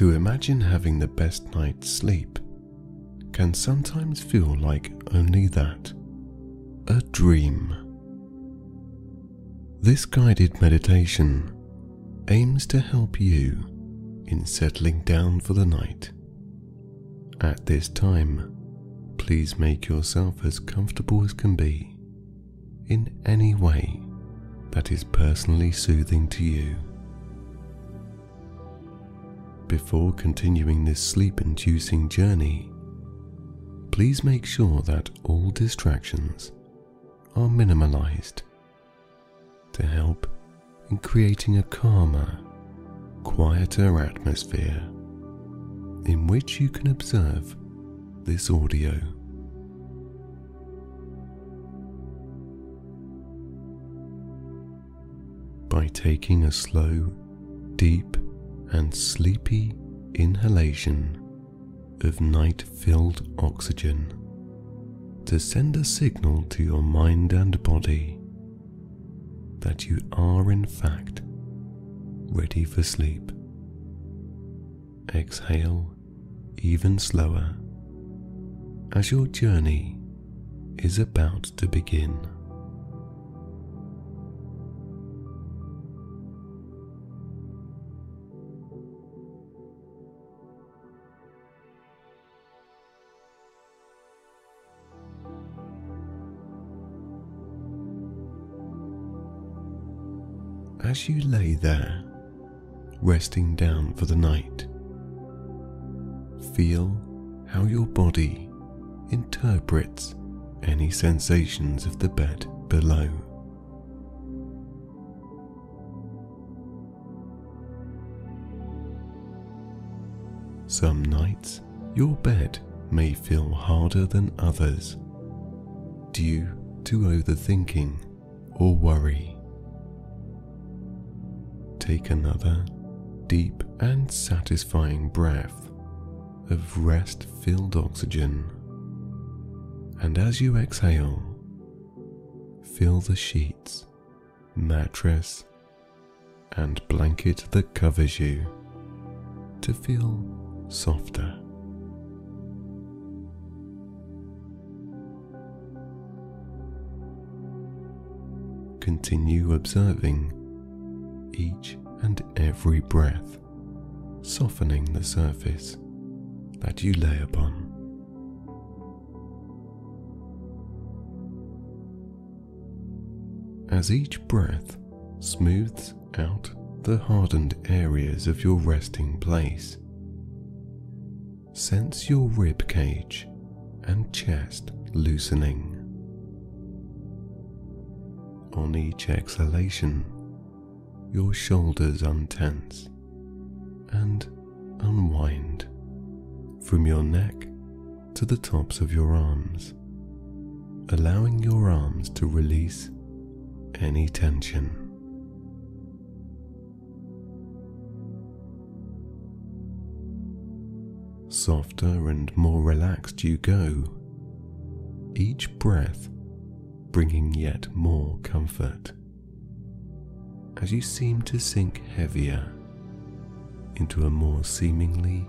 to imagine having the best night's sleep can sometimes feel like only that a dream. This guided meditation aims to help you in settling down for the night. At this time, please make yourself as comfortable as can be in any way that is personally soothing to you. Before continuing this sleep inducing journey, please make sure that all distractions are minimalized to help in creating a calmer, quieter atmosphere in which you can observe this audio. By taking a slow, deep, and sleepy inhalation of night filled oxygen to send a signal to your mind and body that you are, in fact, ready for sleep. Exhale even slower as your journey is about to begin. As you lay there, resting down for the night, feel how your body interprets any sensations of the bed below. Some nights your bed may feel harder than others due to overthinking or worry. Take another deep and satisfying breath of rest filled oxygen. And as you exhale, feel the sheets, mattress, and blanket that covers you to feel softer. Continue observing each every breath, softening the surface that you lay upon. As each breath smooths out the hardened areas of your resting place, sense your rib cage and chest loosening. On each exhalation, your shoulders untense and unwind from your neck to the tops of your arms, allowing your arms to release any tension. Softer and more relaxed you go, each breath bringing yet more comfort as you seem to sink heavier into a more seemingly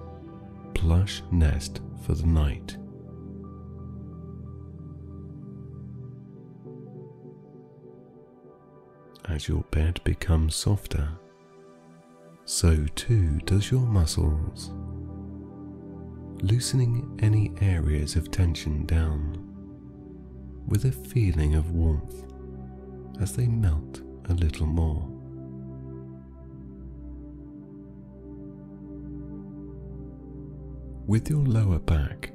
plush nest for the night. As your bed becomes softer, so too does your muscles, loosening any areas of tension down with a feeling of warmth as they melt a little more. With your lower back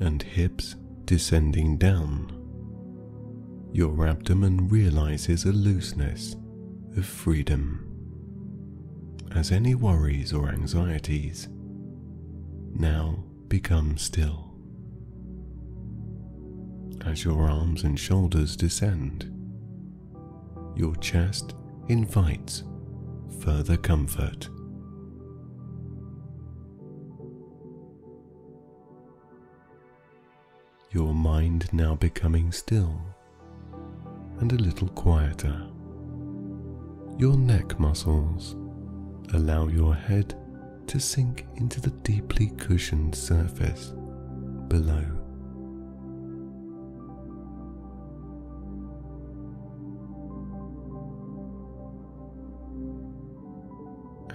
and hips descending down, your abdomen realizes a looseness of freedom as any worries or anxieties now become still. As your arms and shoulders descend, your chest invites further comfort. Your mind now becoming still and a little quieter. Your neck muscles allow your head to sink into the deeply cushioned surface below.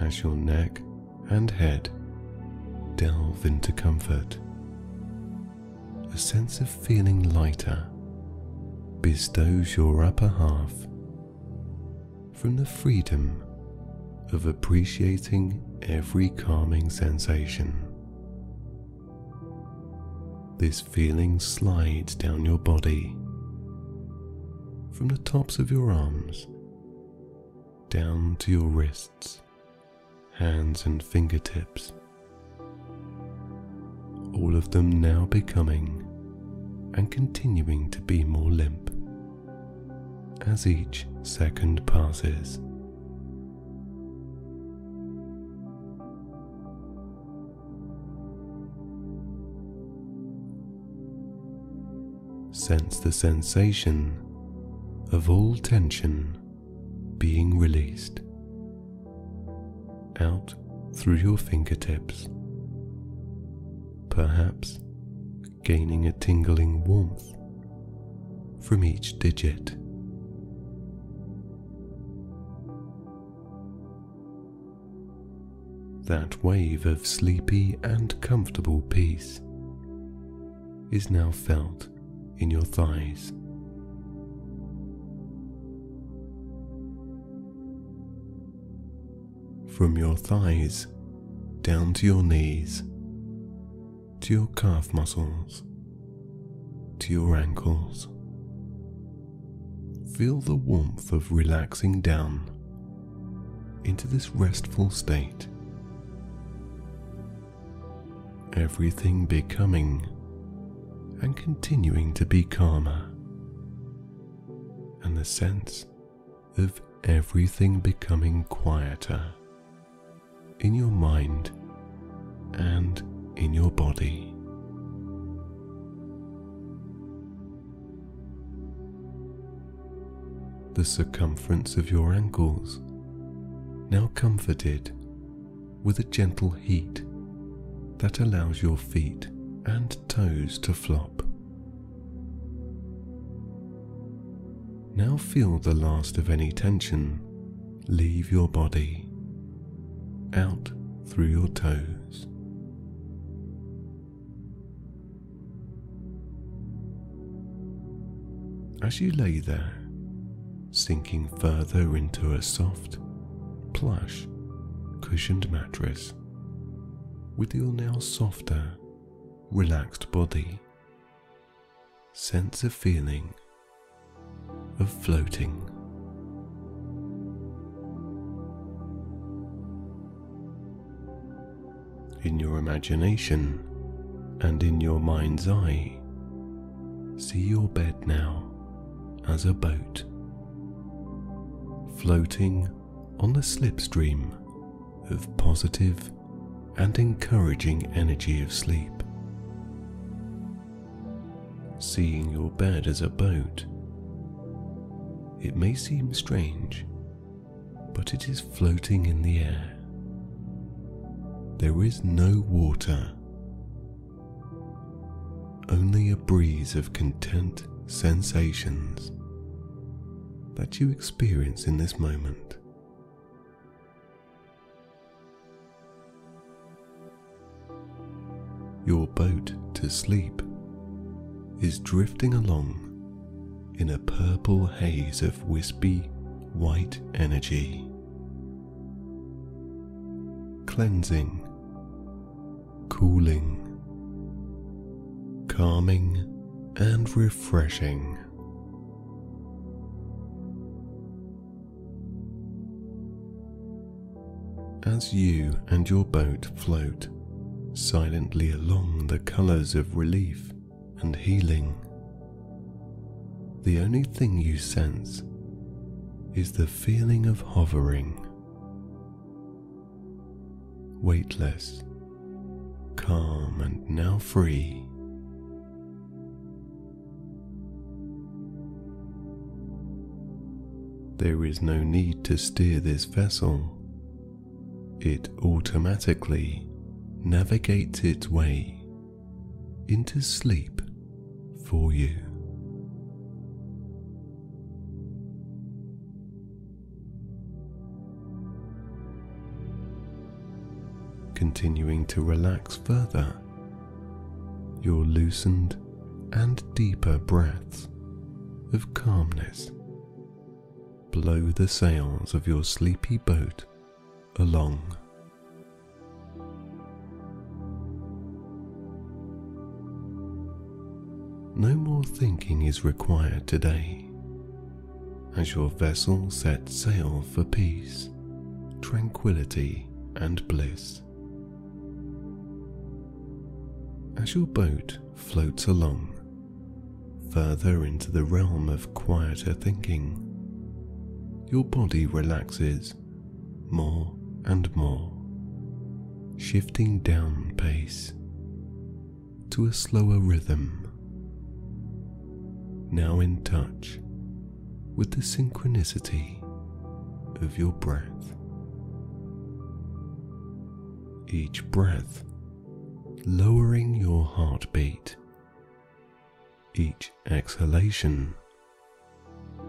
As your neck and head delve into comfort, a sense of feeling lighter bestows your upper half from the freedom of appreciating every calming sensation. This feeling slides down your body from the tops of your arms down to your wrists, hands, and fingertips. All of them now becoming and continuing to be more limp as each second passes. Sense the sensation of all tension being released out through your fingertips, perhaps gaining a tingling warmth from each digit. That wave of sleepy and comfortable peace is now felt in your thighs. From your thighs down to your knees, to your calf muscles, to your ankles. Feel the warmth of relaxing down into this restful state. Everything becoming and continuing to be calmer, and the sense of everything becoming quieter in your mind and in your body. The circumference of your ankles now comforted with a gentle heat that allows your feet and toes to flop. Now feel the last of any tension leave your body out through your toes. As you lay there, sinking further into a soft, plush, cushioned mattress with your now softer, relaxed body, sense a feeling of floating. In your imagination and in your mind's eye, see your bed now as a boat, floating on the slipstream of positive and encouraging energy of sleep. Seeing your bed as a boat, it may seem strange, but it is floating in the air. There is no water, only a breeze of content sensations that you experience in this moment. Your boat to sleep is drifting along in a purple haze of wispy white energy. Cleansing, cooling, calming, and refreshing. As you and your boat float silently along the colours of relief and healing, the only thing you sense is the feeling of hovering, weightless, calm, and now free. There is no need to steer this vessel it automatically navigates its way into sleep for you. Continuing to relax further, your loosened and deeper breaths of calmness blow the sails of your sleepy boat along. No more thinking is required today as your vessel sets sail for peace, tranquility, and bliss. As your boat floats along further into the realm of quieter thinking, your body relaxes more and more, shifting down pace to a slower rhythm now in touch with the synchronicity of your breath. Each breath lowering your heartbeat, each exhalation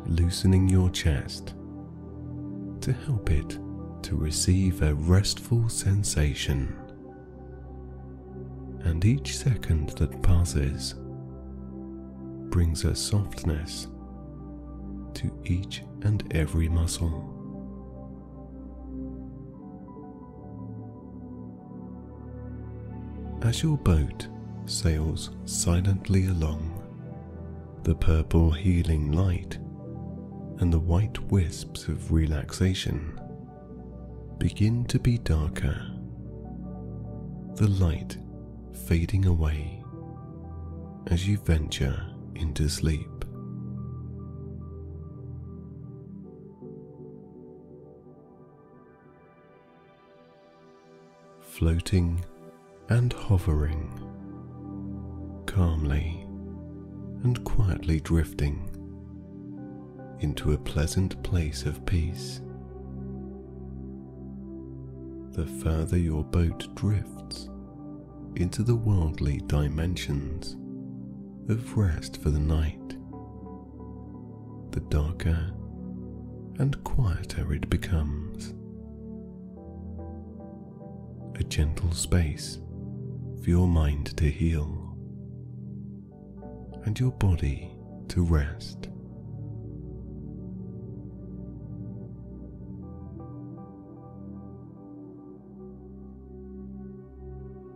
loosening your chest to help it to receive a restful sensation. And each second that passes brings a softness to each and every muscle. As your boat sails silently along, the purple healing light and the white wisps of relaxation begin to be darker, the light fading away as you venture into sleep. Floating and hovering, calmly and quietly drifting into a pleasant place of peace. The further your boat drifts into the worldly dimensions, of rest for the night, the darker and quieter it becomes. A gentle space for your mind to heal and your body to rest.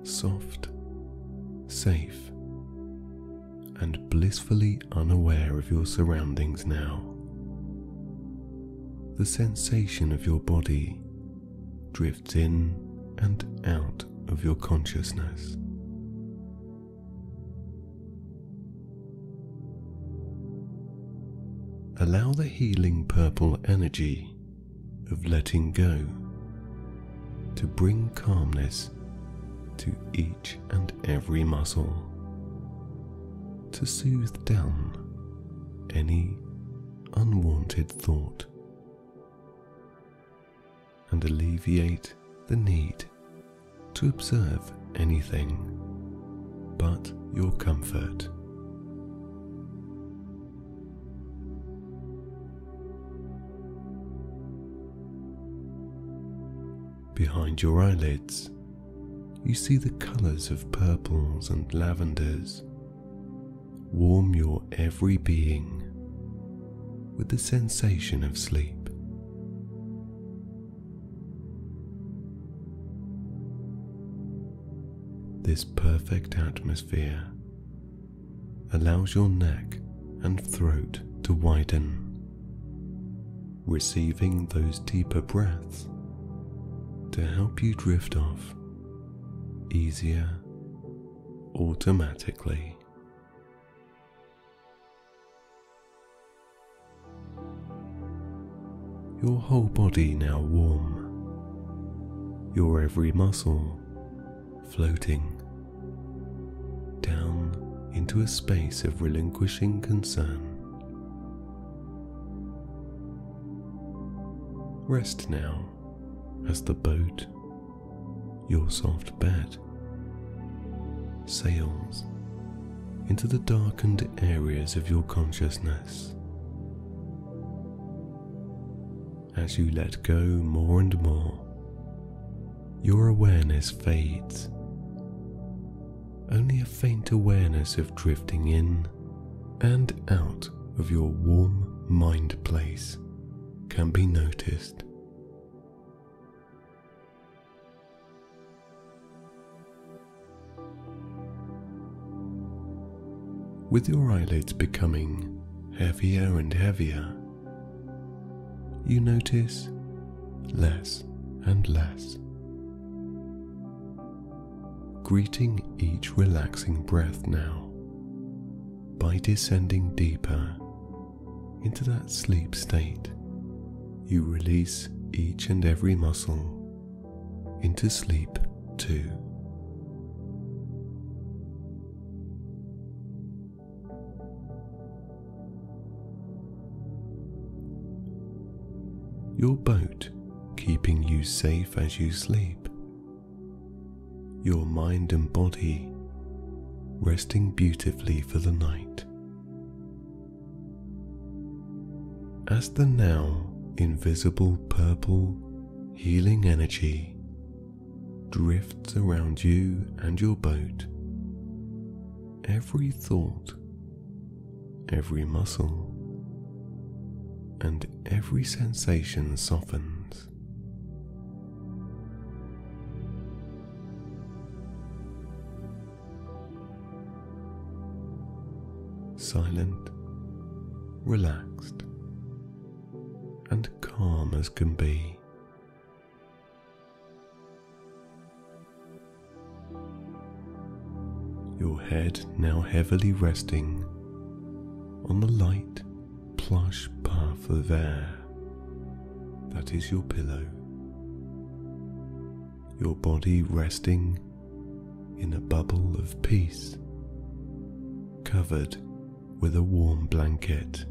Soft, safe, and blissfully unaware of your surroundings now. The sensation of your body drifts in and out of your consciousness. Allow the healing purple energy of letting go to bring calmness to each and every muscle to soothe down any unwanted thought and alleviate the need to observe anything but your comfort. Behind your eyelids, you see the colours of purples and lavenders warm your every being with the sensation of sleep. This perfect atmosphere. Allows your neck and throat to widen, receiving those deeper breaths to help you drift off easier automatically. your whole body now warm, your every muscle floating into a space of relinquishing concern. Rest now as the boat your soft bed, sails into the darkened areas of your consciousness. As you let go more and more, your awareness fades. Only a faint awareness of drifting in and out of your warm mind place can be noticed. With your eyelids becoming heavier and heavier, you notice less and less. Greeting each relaxing breath now by descending deeper into that sleep state, you release each and every muscle into sleep too. Your boat keeping you safe as you sleep. Your mind and body resting beautifully for the night. As the now invisible purple healing energy drifts around you and your boat, every thought, every muscle, and every sensation softens. Silent, relaxed, and calm as can be. Your head now heavily resting on the light plush puff of air that is your pillow. Your body resting in a bubble of peace, covered with a warm blanket.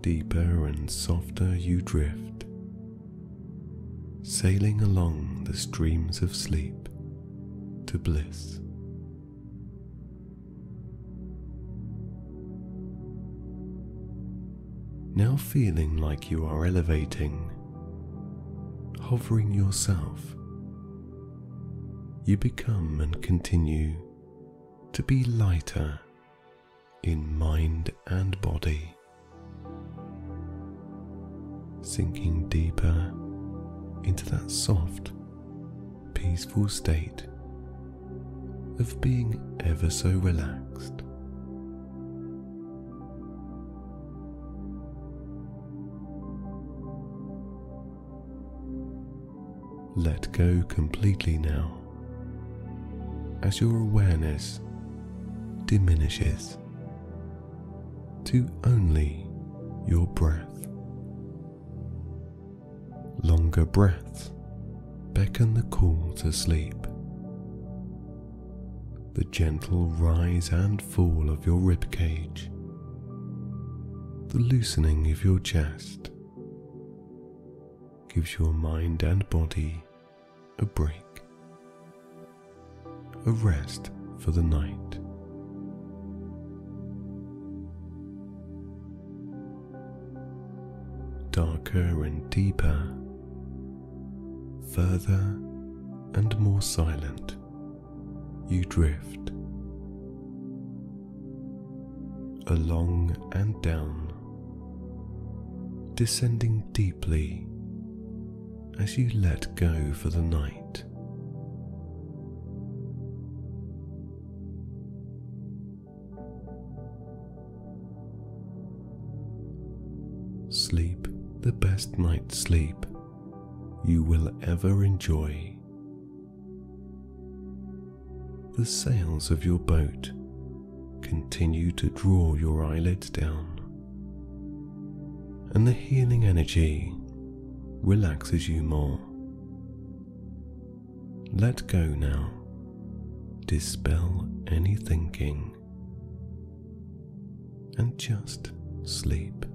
Deeper and softer you drift, sailing along the streams of sleep to bliss. Now feeling like you are elevating, hovering yourself, you become and continue to be lighter in mind and body, sinking deeper into that soft, peaceful state of being ever so relaxed. Let go completely now as your awareness diminishes to only your breath. Longer breaths beckon the call to sleep. The gentle rise and fall of your rib cage, the loosening of your chest, gives your mind and body a break, a rest for the night. Darker and deeper, further and more silent, you drift along and down, descending deeply as you let go for the night. Sleep the best night's sleep you will ever enjoy. The sails of your boat continue to draw your eyelids down, and the healing energy relaxes you more. Let go now. Dispel any thinking and just sleep.